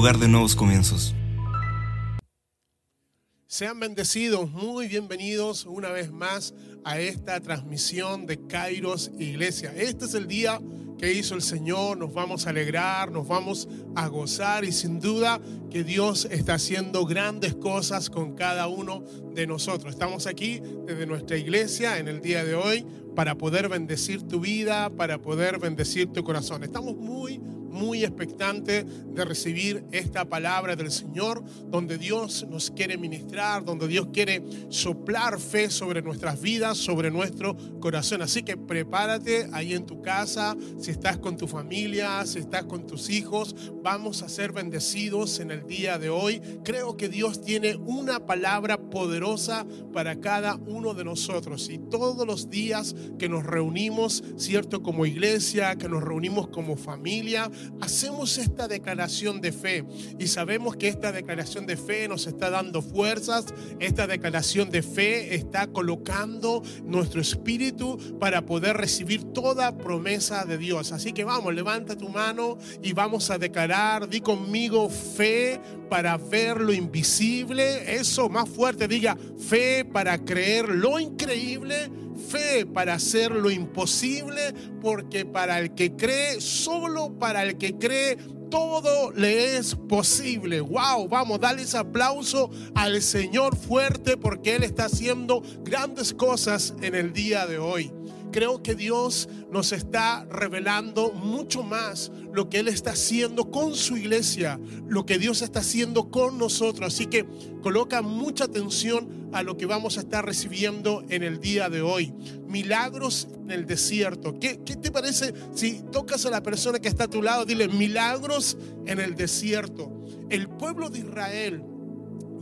lugar de nuevos comienzos. Sean bendecidos, muy bienvenidos una vez más a esta transmisión de Kairos Iglesia. Este es el día que hizo el Señor, nos vamos a alegrar, nos vamos a gozar y sin duda que Dios está haciendo grandes cosas con cada uno de nosotros. Estamos aquí desde nuestra iglesia en el día de hoy para poder bendecir tu vida, para poder bendecir tu corazón. Estamos muy muy expectante de recibir esta palabra del Señor, donde Dios nos quiere ministrar, donde Dios quiere soplar fe sobre nuestras vidas, sobre nuestro corazón. Así que prepárate ahí en tu casa, si estás con tu familia, si estás con tus hijos, vamos a ser bendecidos en el día de hoy. Creo que Dios tiene una palabra poderosa para cada uno de nosotros y todos los días que nos reunimos, cierto, como iglesia, que nos reunimos como familia, hacemos esta declaración de fe. Y sabemos que esta declaración de fe nos está dando fuerzas, esta declaración de fe está colocando nuestro espíritu para poder recibir toda promesa de Dios. Así que vamos, levanta tu mano y vamos a declarar, di conmigo fe para ver lo invisible, eso más fuerte, diga fe para creer lo increíble fe para hacer lo imposible, porque para el que cree, solo para el que cree, todo le es posible. Wow, vamos, darle ese aplauso al Señor fuerte porque Él está haciendo grandes cosas en el día de hoy. Creo que Dios nos está revelando mucho más lo que Él está haciendo con su iglesia, lo que Dios está haciendo con nosotros. Así que coloca mucha atención a lo que vamos a estar recibiendo en el día de hoy. Milagros en el desierto. ¿Qué, qué te parece si tocas a la persona que está a tu lado? Dile, milagros en el desierto. El pueblo de Israel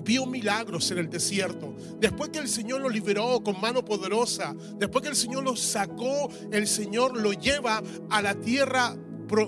vio milagros en el desierto. Después que el Señor lo liberó con mano poderosa, después que el Señor lo sacó, el Señor lo lleva a la tierra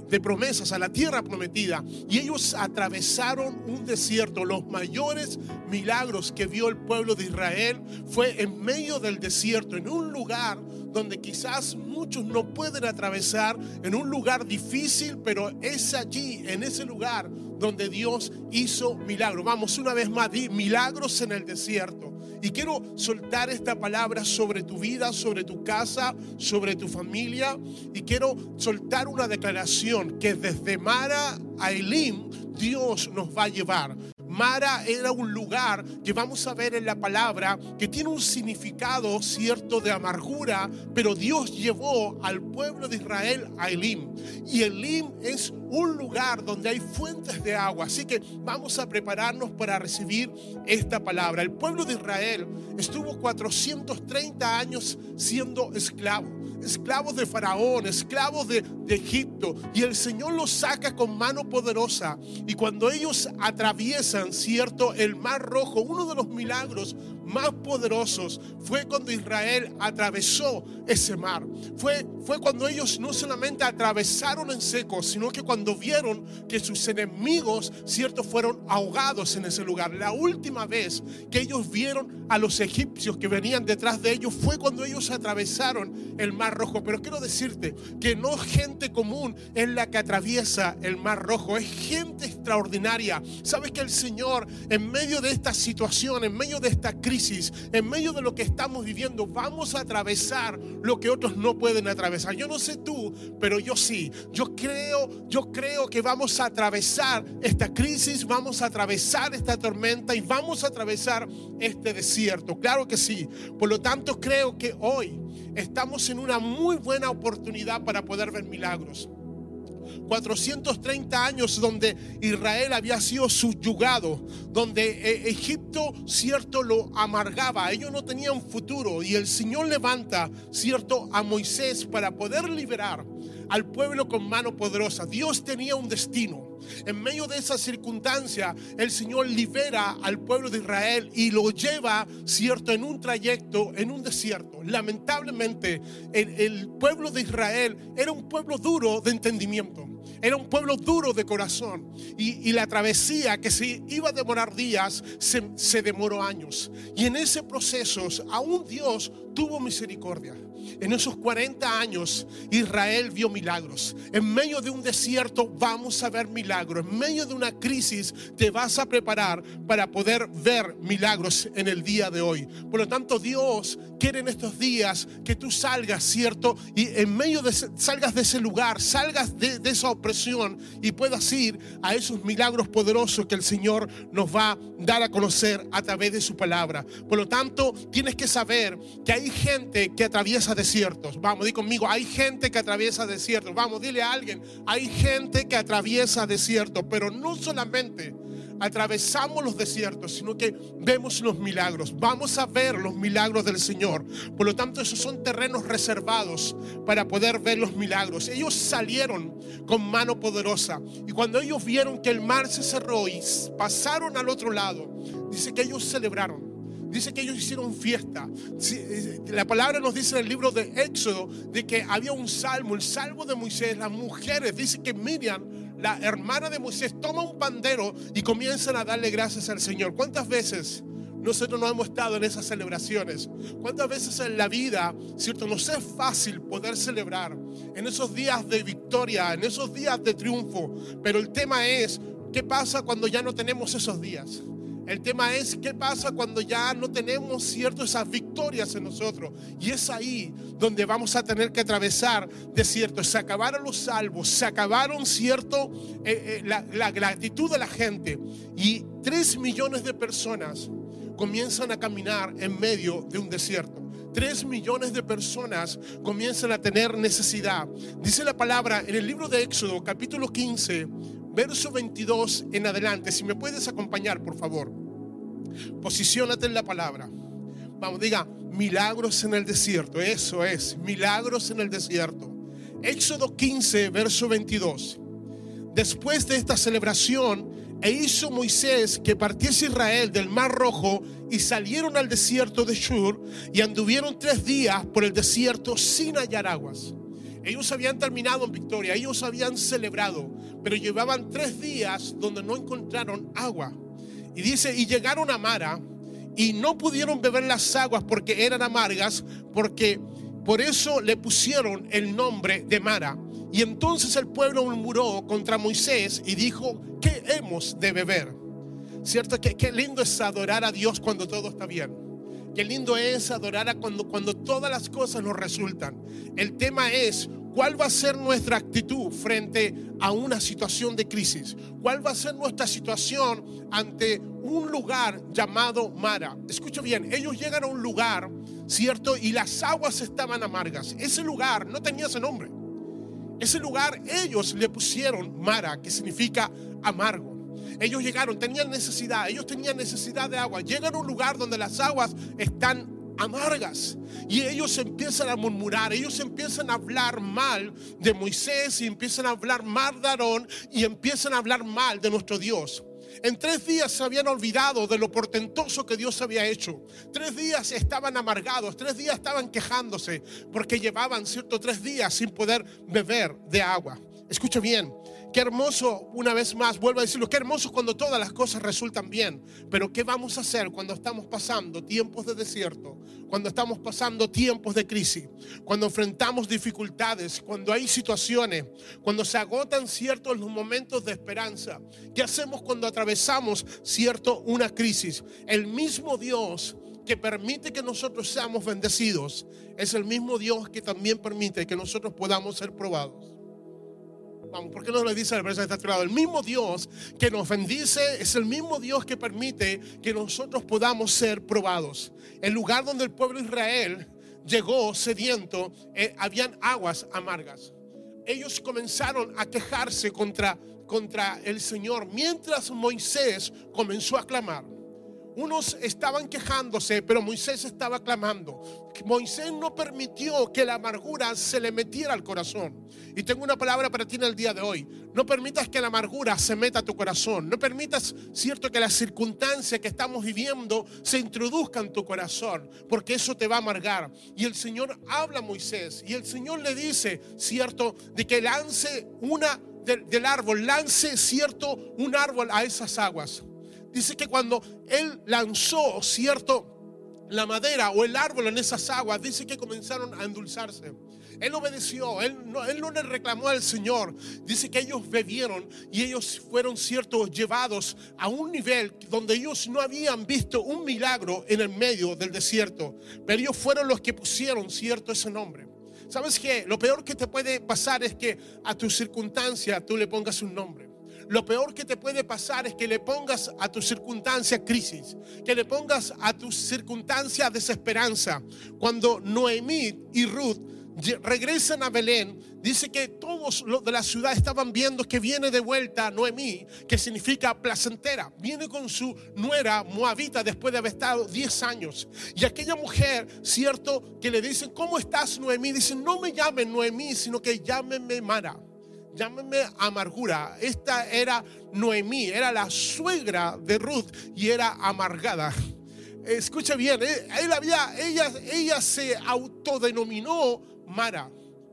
de promesas, a la tierra prometida. Y ellos atravesaron un desierto. Los mayores milagros que vio el pueblo de Israel fue en medio del desierto, en un lugar donde quizás muchos no pueden atravesar, en un lugar difícil, pero es allí, en ese lugar, donde Dios hizo milagros. Vamos una vez más, di milagros en el desierto. Y quiero soltar esta palabra sobre tu vida, sobre tu casa, sobre tu familia. Y quiero soltar una declaración que desde Mara a Elim Dios nos va a llevar. Mara era un lugar que vamos a ver en la palabra que tiene un significado cierto de amargura, pero Dios llevó al pueblo de Israel a Elim. Y Elim es un lugar donde hay fuentes de agua. Así que vamos a prepararnos para recibir esta palabra. El pueblo de Israel estuvo 430 años siendo esclavo esclavos de Faraón, esclavos de, Egipto. Y el Señor los saca con mano poderosa. Y cuando ellos atraviesan, cierto, el mar rojo, uno de los milagros más poderosos fue cuando Israel atravesó ese mar. Fue, fue cuando ellos no solamente atravesaron en seco, sino que cuando vieron que sus enemigos, cierto, fueron ahogados en ese lugar. La última vez que ellos vieron a los egipcios que venían detrás de ellos fue cuando ellos atravesaron el mar rojo. Pero quiero decirte que no gente común es la que atraviesa el mar rojo, es gente extraordinaria. Sabes que el Señor en medio de esta situación, en medio de esta crisis, en medio de lo que estamos viviendo, vamos a atravesar lo que otros no pueden atravesar. Yo no sé tú, pero yo sí. Yo creo, yo creo que vamos a atravesar esta crisis, vamos a atravesar esta tormenta y vamos a atravesar este desierto. Claro que sí. Por lo tanto, creo que hoy estamos en una muy buena oportunidad para poder ver milagros. 430 años donde Israel había sido subyugado, donde eh, Egipto, cierto, lo amargaba, ellos no tenían futuro y el Señor levanta, cierto, a Moisés para poder liberar al pueblo con mano poderosa. Dios tenía un destino. En medio de esa circunstancia, el Señor libera al pueblo de Israel y lo lleva, cierto, en un trayecto, en un desierto. Lamentablemente, el, pueblo de Israel era un pueblo duro de entendimiento. Era un pueblo duro de corazón. Y, la travesía, que si iba a demorar días, se, se demoró años. Y en ese proceso, aún Dios tuvo misericordia. En esos 40 años Israel vio milagros. En medio de un desierto vamos a ver milagros. En medio de una crisis te vas a preparar para poder ver milagros en el día de hoy. Por lo tanto, Dios quiere en estos días que tú salgas, ¿cierto? Y en medio de salgas de ese lugar, salgas de, de esa opresión y puedas ir a esos milagros poderosos que el Señor nos va a dar a conocer a través de su palabra. Por lo tanto, tienes que saber que hay gente que atraviesa desiertos. Vamos, di conmigo, hay gente que atraviesa desiertos. Vamos, dile a alguien, hay gente que atraviesa desiertos, pero no solamente atravesamos los desiertos, sino que vemos los milagros. Vamos a ver los milagros del Señor. Por lo tanto, esos son terrenos reservados para poder ver los milagros. Ellos salieron con mano poderosa y cuando ellos vieron que el mar se cerró y pasaron al otro lado, dice que ellos celebraron. Dice que ellos hicieron fiesta. Eh, la palabra nos dice en el libro de Éxodo de que había un salmo, el salmo de Moisés. Las mujeres, dice que Miriam, la hermana de Moisés, toma un pandero y comienzan a darle gracias al Señor. ¿Cuántas veces nosotros no hemos estado en esas celebraciones? ¿Cuántas veces en la vida, cierto, nos es fácil poder celebrar en esos días de victoria, en esos días de triunfo? Pero el tema es, ¿qué pasa cuando ya no tenemos esos días? El tema es qué pasa cuando ya no tenemos cierto esas victorias en nosotros. Y es ahí donde vamos a tener que atravesar desiertos. Se acabaron los salvos, se acabaron cierto eh, eh, la, la gratitud de la gente. Y tres millones de personas comienzan a caminar en medio de un desierto. Tres millones de personas comienzan a tener necesidad. Dice la palabra en el libro de Éxodo, capítulo 15, verso 22 en adelante. Si me puedes acompañar, por favor. Posiciónate en la palabra. Vamos, diga, milagros en el desierto. Eso es, milagros en el desierto. Éxodo 15, verso 22. Después de esta celebración, e hizo Moisés que partiese Israel del Mar Rojo y salieron al desierto de Shur y anduvieron tres días por el desierto sin hallar aguas. Ellos habían terminado en victoria, ellos habían celebrado, pero llevaban tres días donde no encontraron agua. Y dice, y llegaron a Mara y no pudieron beber las aguas porque eran amargas, porque por eso le pusieron el nombre de Mara. Y entonces el pueblo murmuró contra Moisés y dijo, ¿qué hemos de beber? ¿Cierto? que qué lindo es adorar a Dios cuando todo está bien. Qué lindo es adorar a cuando, cuando todas las cosas nos resultan. El tema es ¿Cuál va a ser nuestra actitud frente a una situación de crisis? ¿Cuál va a ser nuestra situación ante un lugar llamado Mara? Escucha bien, ellos llegan a un lugar, ¿cierto? Y las aguas estaban amargas. Ese lugar no tenía ese nombre. Ese lugar ellos le pusieron Mara, que significa amargo. Ellos llegaron, tenían necesidad, ellos tenían necesidad de agua. Llegan a un lugar donde las aguas están amargas. Y ellos empiezan a murmurar, ellos empiezan a hablar mal de Moisés y empiezan a hablar mal de Aarón y empiezan a hablar mal de nuestro Dios. En tres días se habían olvidado de lo portentoso que Dios había hecho. Tres días estaban amargados, tres días estaban quejándose porque llevaban, cierto, tres días sin poder beber de agua. Escucha bien, Qué hermoso, una vez más, vuelvo a decirlo, qué hermoso cuando todas las cosas resultan bien. Pero ¿qué vamos a hacer cuando estamos pasando tiempos de desierto? Cuando estamos pasando tiempos de crisis, cuando enfrentamos dificultades, cuando hay situaciones, cuando se agotan ciertos momentos de esperanza. ¿Qué hacemos cuando atravesamos cierto una crisis? El mismo Dios que permite que nosotros seamos bendecidos es el mismo Dios que también permite que nosotros podamos ser probados. Vamos, ¿por qué no le dice al verso de este lado? El mismo Dios que nos bendice es el mismo Dios que permite que nosotros podamos ser probados. El lugar donde el pueblo de Israel llegó sediento, eh, habían aguas amargas. Ellos comenzaron a quejarse contra, contra el Señor mientras Moisés comenzó a clamar. Unos estaban quejándose, pero Moisés estaba clamando. Moisés no permitió que la amargura se le metiera al corazón. Y tengo una palabra para ti en el día de hoy. No permitas que la amargura se meta a tu corazón. No permitas, cierto, que la circunstancia que estamos viviendo se introduzca en tu corazón, porque eso te va a amargar. Y el Señor habla a Moisés y el Señor le dice, cierto, de que lance una del árbol, lance, cierto, un árbol a esas aguas. Dice que cuando él lanzó, cierto, la madera o el árbol en esas aguas, dice que comenzaron a endulzarse. Él obedeció, él no, él no le reclamó al Señor. Dice que ellos bebieron y ellos fueron ciertos llevados a un nivel donde ellos no habían visto un milagro en el medio del desierto. Pero ellos fueron los que pusieron cierto ese nombre. ¿Sabes qué? Lo peor que te puede pasar es que a tu circunstancia tú le pongas un nombre. Lo peor que te puede pasar es que le pongas a tu circunstancia crisis, que le pongas a tu circunstancia desesperanza. Cuando Noemí y Ruth regresan a Belén, dice que todos los de la ciudad estaban viendo que viene de vuelta Noemí, que significa placentera. Viene con su nuera moabita después de haber estado 10 años. Y aquella mujer, cierto, que le dicen, ¿cómo estás Noemí? Dice, no me llamen Noemí, sino que llámenme Mara. Llámenme amargura. Esta era Noemí, era la suegra de Ruth y era amargada. Escucha bien, eh, había, ella, ella se autodenominó Mara.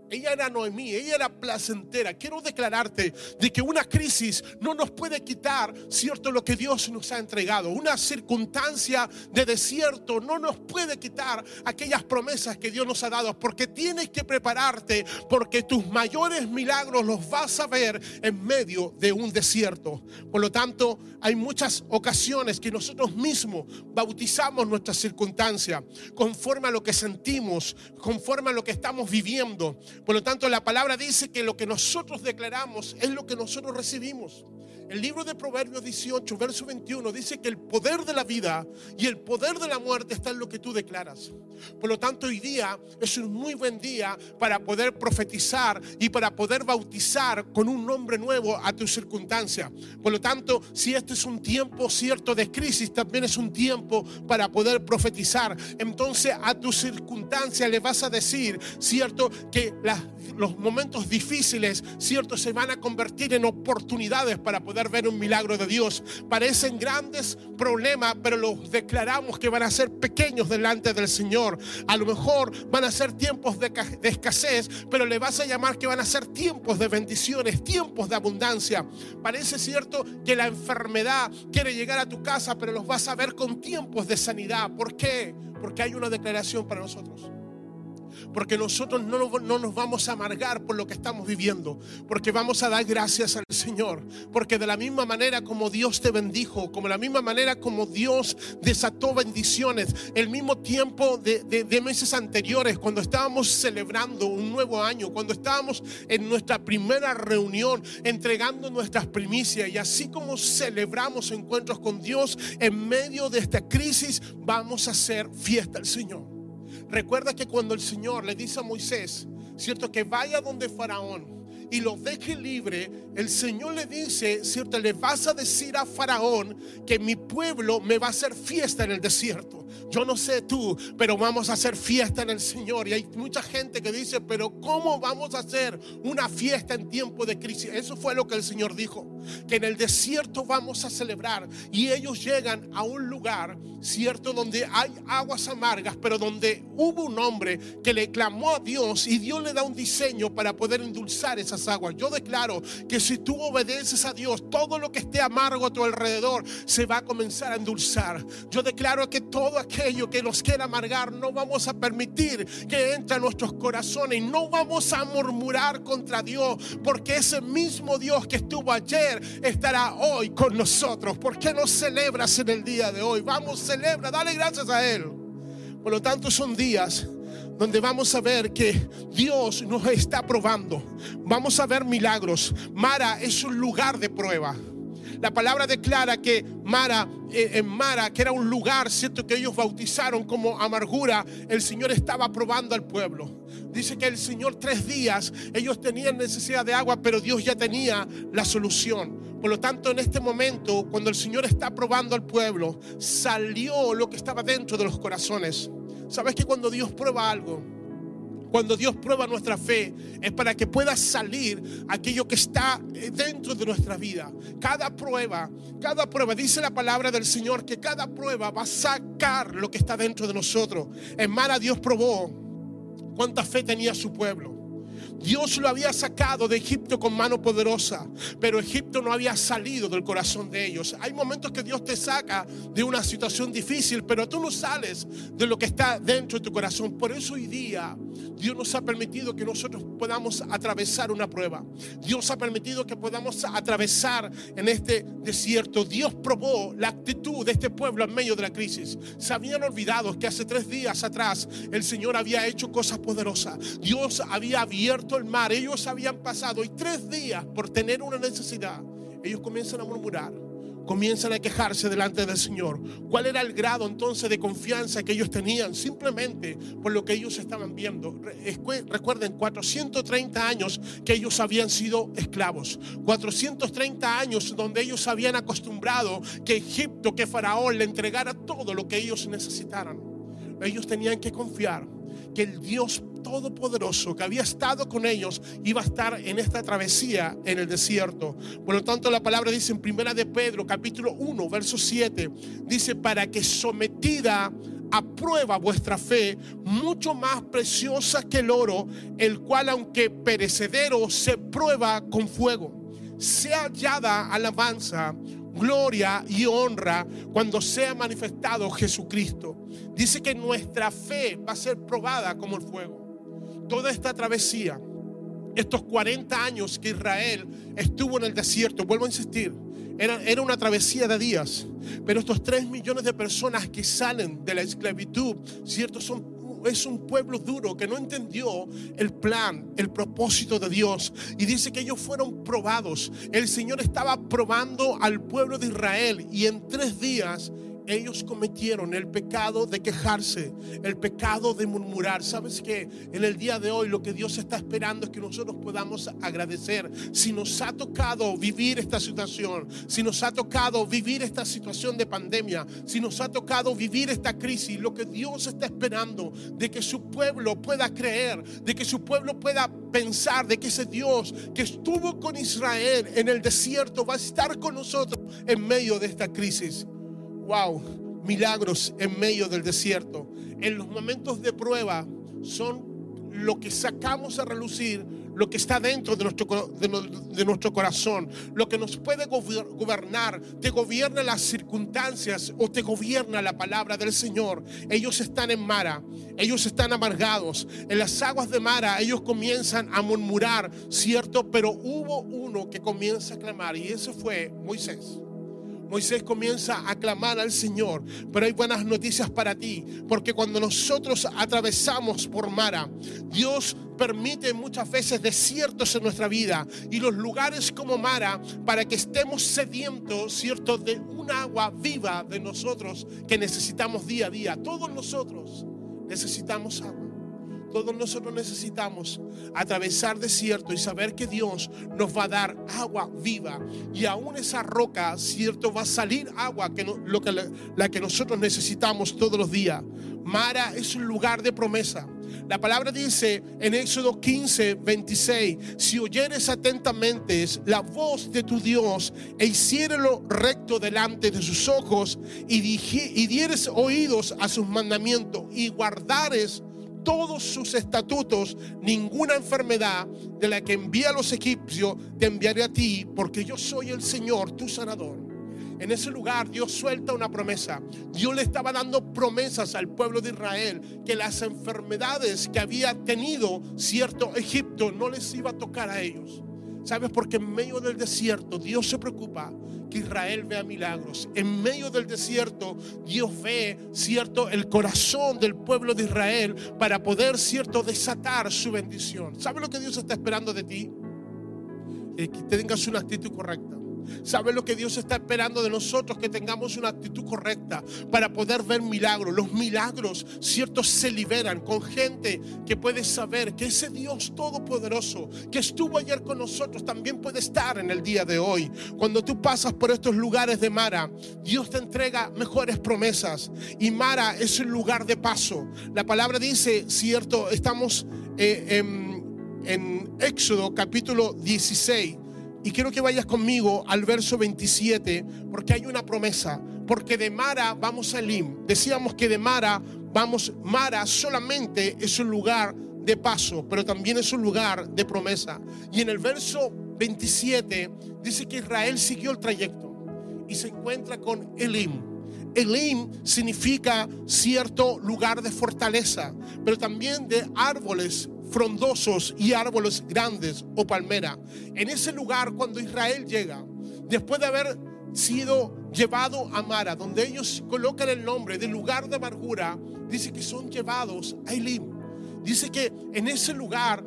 Ella era Noemí, ella era placentera. Quiero declararte de que una crisis no nos puede quitar, cierto, lo que Dios nos ha entregado. Una circunstancia de desierto no nos puede quitar aquellas promesas que Dios nos ha dado, porque tienes que prepararte, porque tus mayores milagros los vas a ver en medio de un desierto. Por lo tanto, hay muchas ocasiones que nosotros mismos bautizamos nuestra circunstancia conforme a lo que sentimos, conforme a lo que estamos viviendo. Por lo tanto, la palabra dice que lo que nosotros declaramos es lo que nosotros recibimos. El libro de Proverbios 18, verso 21 dice que el poder de la vida y el poder de la muerte está en lo que tú declaras. Por lo tanto, hoy día es un muy buen día para poder profetizar y para poder bautizar con un nombre nuevo a tu circunstancia. Por lo tanto, si este es un tiempo cierto de crisis, también es un tiempo para poder profetizar. Entonces a tu circunstancia le vas a decir, cierto, que los momentos difíciles, cierto, se van a convertir en oportunidades para poder ver un milagro de Dios. Parecen grandes problemas, pero los declaramos que van a ser pequeños delante del Señor. A lo mejor van a ser tiempos de, de escasez, pero le vas a llamar que van a ser tiempos de bendiciones, tiempos de abundancia. Parece cierto que la enfermedad quiere llegar a tu casa, pero los vas a ver con tiempos de sanidad. ¿Por qué? Porque hay una declaración para nosotros porque nosotros no, no nos vamos a amargar por lo que estamos viviendo, porque vamos a dar gracias al Señor, porque de la misma manera como Dios te bendijo, como la misma manera como Dios desató bendiciones, el mismo tiempo de, de meses anteriores, cuando estábamos celebrando un nuevo año, cuando estábamos en nuestra primera reunión entregando nuestras primicias y así como celebramos encuentros con Dios en medio de esta crisis, vamos a hacer fiesta al Señor. Recuerda que cuando el Señor le dice a Moisés, cierto, que vaya donde Faraón y lo deje libre, el Señor le dice, cierto, le vas a decir a Faraón que mi pueblo me va a hacer fiesta en el desierto. Yo no sé tú, pero vamos a hacer fiesta en el Señor. Y hay mucha gente que dice, pero ¿cómo vamos a hacer una fiesta en tiempo de crisis? Eso fue lo que el Señor dijo, que en el desierto vamos a celebrar. Y ellos llegan a un lugar, cierto, donde hay aguas amargas, pero donde hubo un hombre que le clamó a Dios y Dios le da un diseño para poder endulzar esas aguas. Yo declaro que si tú obedeces a Dios, todo lo que esté amargo a tu alrededor se va a comenzar a endulzar. Yo declaro que todo aquello que nos quiera amargar, no vamos a permitir que entre a nuestros corazones no vamos a murmurar contra Dios, porque ese mismo Dios que estuvo ayer estará hoy con nosotros. ¿Por qué no celebras en el día de hoy? Vamos, celebra, dale gracias a Él. Por lo tanto, son días donde vamos a ver que Dios nos está probando. Vamos a ver milagros. Mara es un lugar de prueba. La palabra declara que Mara, eh, en Mara, que era un lugar, ¿cierto? Que ellos bautizaron como amargura, el Señor estaba probando al pueblo. Dice que el Señor tres días, ellos tenían necesidad de agua, pero Dios ya tenía la solución. Por lo tanto, en este momento, cuando el Señor está probando al pueblo, salió lo que estaba dentro de los corazones. ¿Sabes que cuando Dios prueba algo, cuando Dios prueba nuestra fe es para que pueda salir aquello que está eh, dentro de nuestra vida. Cada prueba, cada prueba, dice la palabra del Señor que cada prueba va a sacar lo que está dentro de nosotros. En Mara Dios probó cuánta fe tenía su pueblo. Dios lo había sacado de Egipto con mano poderosa, pero Egipto no había salido del corazón de ellos. Hay momentos que Dios te saca de una situación difícil, pero tú no sales de lo que está dentro de tu corazón. Por eso hoy día Dios nos ha permitido que nosotros podamos atravesar una prueba. Dios ha permitido que podamos atravesar en este desierto. Dios probó la actitud de este pueblo en medio de la crisis. Se habían olvidado que hace tres días atrás el Señor había hecho cosas poderosas. Dios había abierto el mar. Ellos habían pasado y tres días por tener una necesidad. Ellos comienzan a murmurar comienzan a quejarse delante del Señor. ¿Cuál era el grado entonces de confianza que ellos tenían? Simplemente por lo que ellos estaban viendo. Recuerden, 430 años que ellos habían sido esclavos. 430 años donde ellos habían acostumbrado que Egipto, que Faraón le entregara todo lo que ellos necesitaran. Ellos tenían que confiar que el Dios Todopoderoso que había estado con ellos iba a estar en esta travesía en el desierto. Por lo tanto, la palabra dice en Primera de Pedro, capítulo 1, verso 7, dice, para que sometida a prueba vuestra fe, mucho más preciosa que el oro, el cual aunque perecedero se prueba con fuego, sea hallada alabanza gloria y honra cuando sea manifestado Jesucristo. Dice que nuestra fe va a ser probada como el fuego. Toda esta travesía, estos 40 años que Israel estuvo en el desierto, vuelvo a insistir, era, era, una travesía de días, pero estos 3 millones de personas que salen de la esclavitud, ¿cierto? Son es un pueblo duro que no entendió el plan, el propósito de Dios. Y dice que ellos fueron probados. El Señor estaba probando al pueblo de Israel y en tres días ellos cometieron el pecado de quejarse, el pecado de murmurar. ¿Sabes que En el día de hoy lo que Dios está esperando es que nosotros podamos agradecer. Si nos ha tocado vivir esta situación, si nos ha tocado vivir esta situación de pandemia, si nos ha tocado vivir esta crisis, lo que Dios está esperando de que su pueblo pueda creer, de que su pueblo pueda pensar de que ese Dios que estuvo con Israel en el desierto va a estar con nosotros en medio de esta crisis wow, milagros en medio del desierto. En los momentos de prueba son lo que sacamos a relucir, lo que está dentro de nuestro, de, nuestro corazón, lo que nos puede gobernar, te gobierna las circunstancias o te gobierna la palabra del Señor. Ellos están en Mara, ellos están amargados. En las aguas de Mara ellos comienzan a murmurar, ¿cierto? Pero hubo uno que comienza a clamar y ese fue Moisés. Moisés comienza a clamar al Señor, pero hay buenas noticias para ti, porque cuando nosotros atravesamos por Mara, Dios permite muchas veces desiertos en nuestra vida y los lugares como Mara para que estemos sedientos, ¿cierto?, de un agua viva de nosotros que necesitamos día a día. Todos nosotros necesitamos agua. Todos nosotros necesitamos atravesar desierto y saber que Dios nos va a dar agua viva. Y aún esa roca, cierto, va a salir agua, que lo que, la que nosotros necesitamos todos los días. Mara es un lugar de promesa. La palabra dice en Éxodo 15, 26, si oyeres atentamente la voz de tu Dios e hiciérelo recto delante de sus ojos y, y dieres oídos a sus mandamientos y guardares todos sus estatutos, ninguna enfermedad de la que envía a los egipcios te enviaré a ti, porque yo soy el Señor, tu sanador. En ese lugar Dios suelta una promesa. Dios le estaba dando promesas al pueblo de Israel que las enfermedades que había tenido cierto Egipto no les iba a tocar a ellos. ¿Sabes? Porque en medio del desierto Dios se preocupa que Israel vea milagros. En medio del desierto Dios ve, cierto, el corazón del pueblo de Israel para poder, cierto, desatar su bendición. ¿Sabes lo que Dios está esperando de ti? que tengas una actitud correcta. ¿Sabe lo que Dios está esperando de nosotros? Que tengamos una actitud correcta para poder ver milagros. Los milagros, ciertos, se liberan con gente que puede saber que ese Dios todopoderoso que estuvo ayer con nosotros también puede estar en el día de hoy. Cuando tú pasas por estos lugares de Mara, Dios te entrega mejores promesas. Y Mara es un lugar de paso. La palabra dice, cierto, estamos eh, en, en Éxodo capítulo 16 y quiero que vayas conmigo al verso 27, porque hay una promesa. Porque de Mara vamos a Elim. Decíamos que de Mara vamos, Mara solamente es un lugar de paso, pero también es un lugar de promesa. Y en el verso 27 dice que Israel siguió el trayecto y se encuentra con Elim. Elim significa cierto lugar de fortaleza, pero también de árboles frondosos y árboles grandes o palmera. En ese lugar, cuando Israel llega, después de haber sido llevado a Mara, donde ellos colocan el nombre del lugar de amargura, dice que son llevados a Elim. Dice que en ese lugar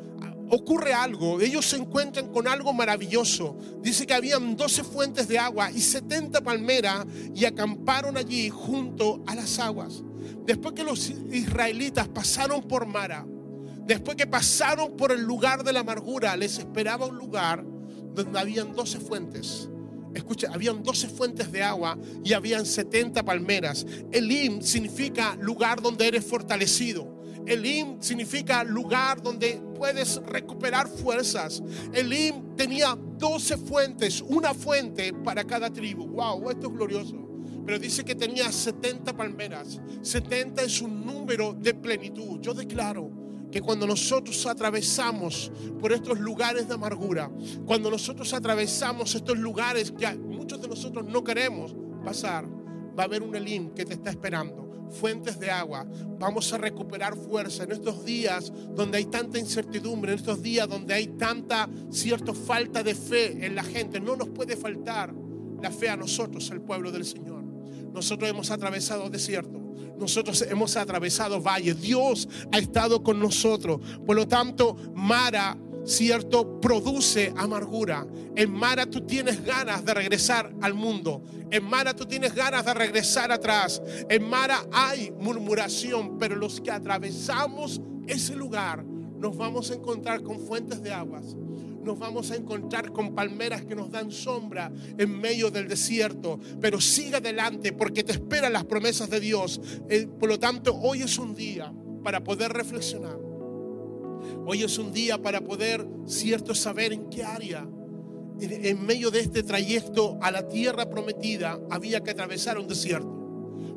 ocurre algo, ellos se encuentran con algo maravilloso. Dice que habían 12 fuentes de agua y 70 palmeras y acamparon allí junto a las aguas. Después que los israelitas pasaron por Mara, después que pasaron por el lugar de la amargura, les esperaba un lugar donde habían 12 fuentes. Escucha, habían 12 fuentes de agua y habían 70 palmeras. Elim significa lugar donde eres fortalecido. Elim significa lugar donde puedes recuperar fuerzas. Elim tenía 12 fuentes, una fuente para cada tribu. Wow, esto es glorioso. Pero dice que tenía 70 palmeras. 70 es un número de plenitud. Yo declaro que cuando nosotros atravesamos por estos lugares de amargura, cuando nosotros atravesamos estos lugares que muchos de nosotros no queremos pasar, va a haber un Elim que te está esperando fuentes de agua. Vamos a recuperar fuerza en estos días donde hay tanta incertidumbre, en estos días donde hay tanta cierta falta de fe en la gente. No nos puede faltar la fe a nosotros, el pueblo del Señor. Nosotros hemos atravesado desierto. Nosotros hemos atravesado valles. Dios ha estado con nosotros. Por lo tanto, Mara cierto, produce amargura. En Mara tú tienes ganas de regresar al mundo. En Mara tú tienes ganas de regresar atrás. En Mara hay murmuración, pero los que atravesamos ese lugar nos vamos a encontrar con fuentes de aguas. Nos vamos a encontrar con palmeras que nos dan sombra en medio del desierto. Pero sigue adelante porque te esperan las promesas de Dios. Eh, por lo tanto, hoy es un día para poder reflexionar Hoy es un día para poder, cierto, saber en qué área, en, medio de este trayecto a la tierra prometida, había que atravesar un desierto.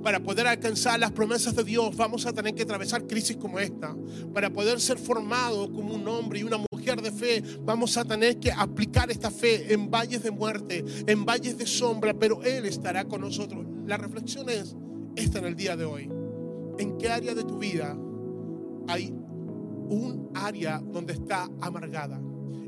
Para poder alcanzar las promesas de Dios vamos a tener que atravesar crisis como esta. Para poder ser formado como un hombre y una mujer de fe vamos a tener que aplicar esta fe en valles de muerte, en valles de sombra, pero Él estará con nosotros. La reflexión es esta en el día de hoy. ¿En qué área de tu vida hay un área donde está amargada.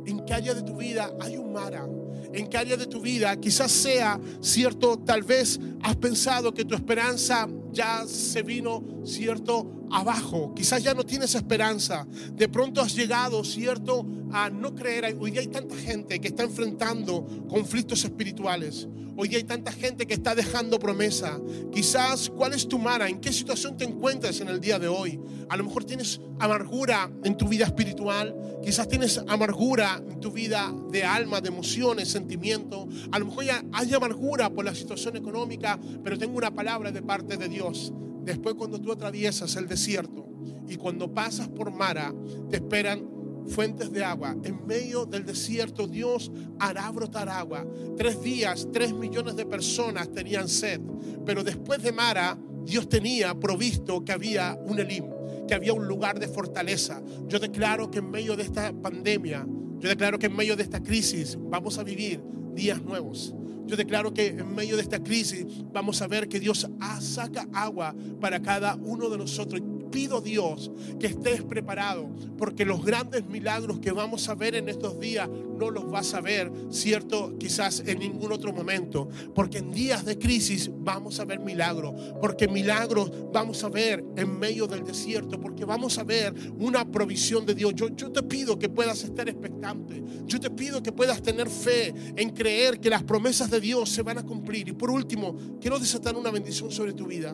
¿En qué área de tu vida hay un Mara? ¿En qué área de tu vida quizás sea cierto? Tal vez has pensado que tu esperanza ya se vino, cierto, abajo. Quizás ya no tienes esperanza. De pronto has llegado, cierto, a no creer. Hoy día hay tanta gente que está enfrentando conflictos espirituales. Hoy día hay tanta gente que está dejando promesa. Quizás, ¿cuál es tu mara? ¿En qué situación te encuentras en el día de hoy? A lo mejor tienes amargura en tu vida espiritual. Quizás tienes amargura en tu vida de alma, de emociones, sentimiento. A lo mejor ya hay amargura por la situación económica, pero tengo una palabra de parte de Dios. Después cuando tú atraviesas el desierto y cuando pasas por Mara, te esperan fuentes de agua. En medio del desierto Dios hará brotar agua. Tres días, tres millones de personas tenían sed. Pero después de Mara, Dios tenía provisto que había un Elim, que había un lugar de fortaleza. Yo declaro que en medio de esta pandemia, yo declaro que en medio de esta crisis vamos a vivir días nuevos. Yo declaro que en medio de esta crisis vamos a ver que Dios saca agua para cada uno de nosotros pido Dios que estés preparado, porque los grandes milagros que vamos a ver en estos días no los vas a ver, cierto, quizás en ningún otro momento, porque en días de crisis vamos a ver milagros, porque milagros vamos a ver en medio del desierto, porque vamos a ver una provisión de Dios. Yo, yo te pido que puedas estar expectante, yo te pido que puedas tener fe en creer que las promesas de Dios se van a cumplir. Y por último, quiero desatar una bendición sobre tu vida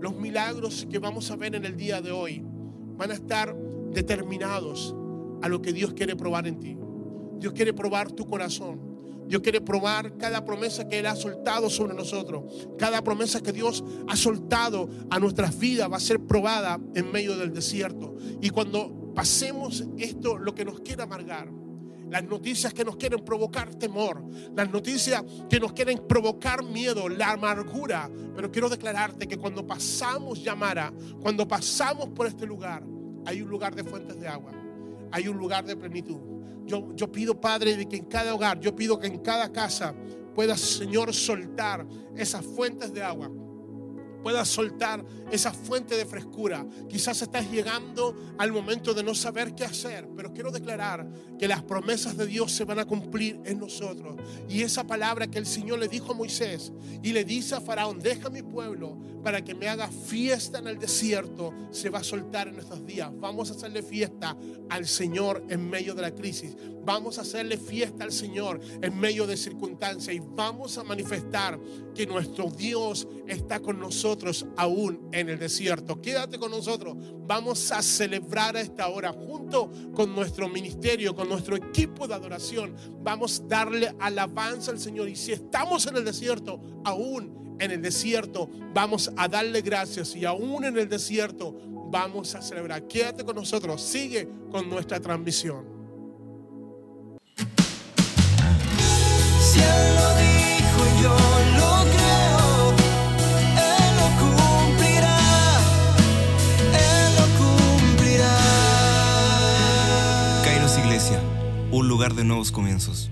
los milagros que vamos a ver en el día de hoy van a estar determinados a lo que Dios quiere probar en ti. Dios quiere probar tu corazón. Dios quiere probar cada promesa que Él ha soltado sobre nosotros. Cada promesa que Dios ha soltado a nuestras vidas va a ser probada en medio del desierto. Y cuando pasemos esto, lo que nos quiera amargar, las noticias que nos quieren provocar temor, las noticias que nos quieren provocar miedo, la amargura. Pero quiero declararte que cuando pasamos llamara, cuando pasamos por este lugar, hay un lugar de fuentes de agua, hay un lugar de plenitud. Yo, yo pido, Padre, de que en cada hogar, yo pido que en cada casa puedas, Señor, soltar esas fuentes de agua puedas soltar esa fuente de frescura. Quizás estás llegando al momento de no saber qué hacer, pero quiero declarar que las promesas de Dios se van a cumplir en nosotros. Y esa palabra que el Señor le dijo a Moisés y le dice a Faraón, deja mi pueblo para que me haga fiesta en el desierto, se va a soltar en estos días. Vamos a hacerle fiesta al Señor en medio de la crisis. Vamos a hacerle fiesta al Señor en medio de circunstancias y vamos a manifestar que nuestro Dios está con nosotros aún en el desierto. Quédate con nosotros. Vamos a celebrar a esta hora junto con nuestro ministerio, con nuestro equipo de adoración. Vamos a darle alabanza al Señor. Y si estamos en el desierto, aún en el desierto, vamos a darle gracias. Y aún en el desierto, vamos a celebrar. Quédate con nosotros. Sigue con nuestra transmisión. Un lugar de nuevos comienzos.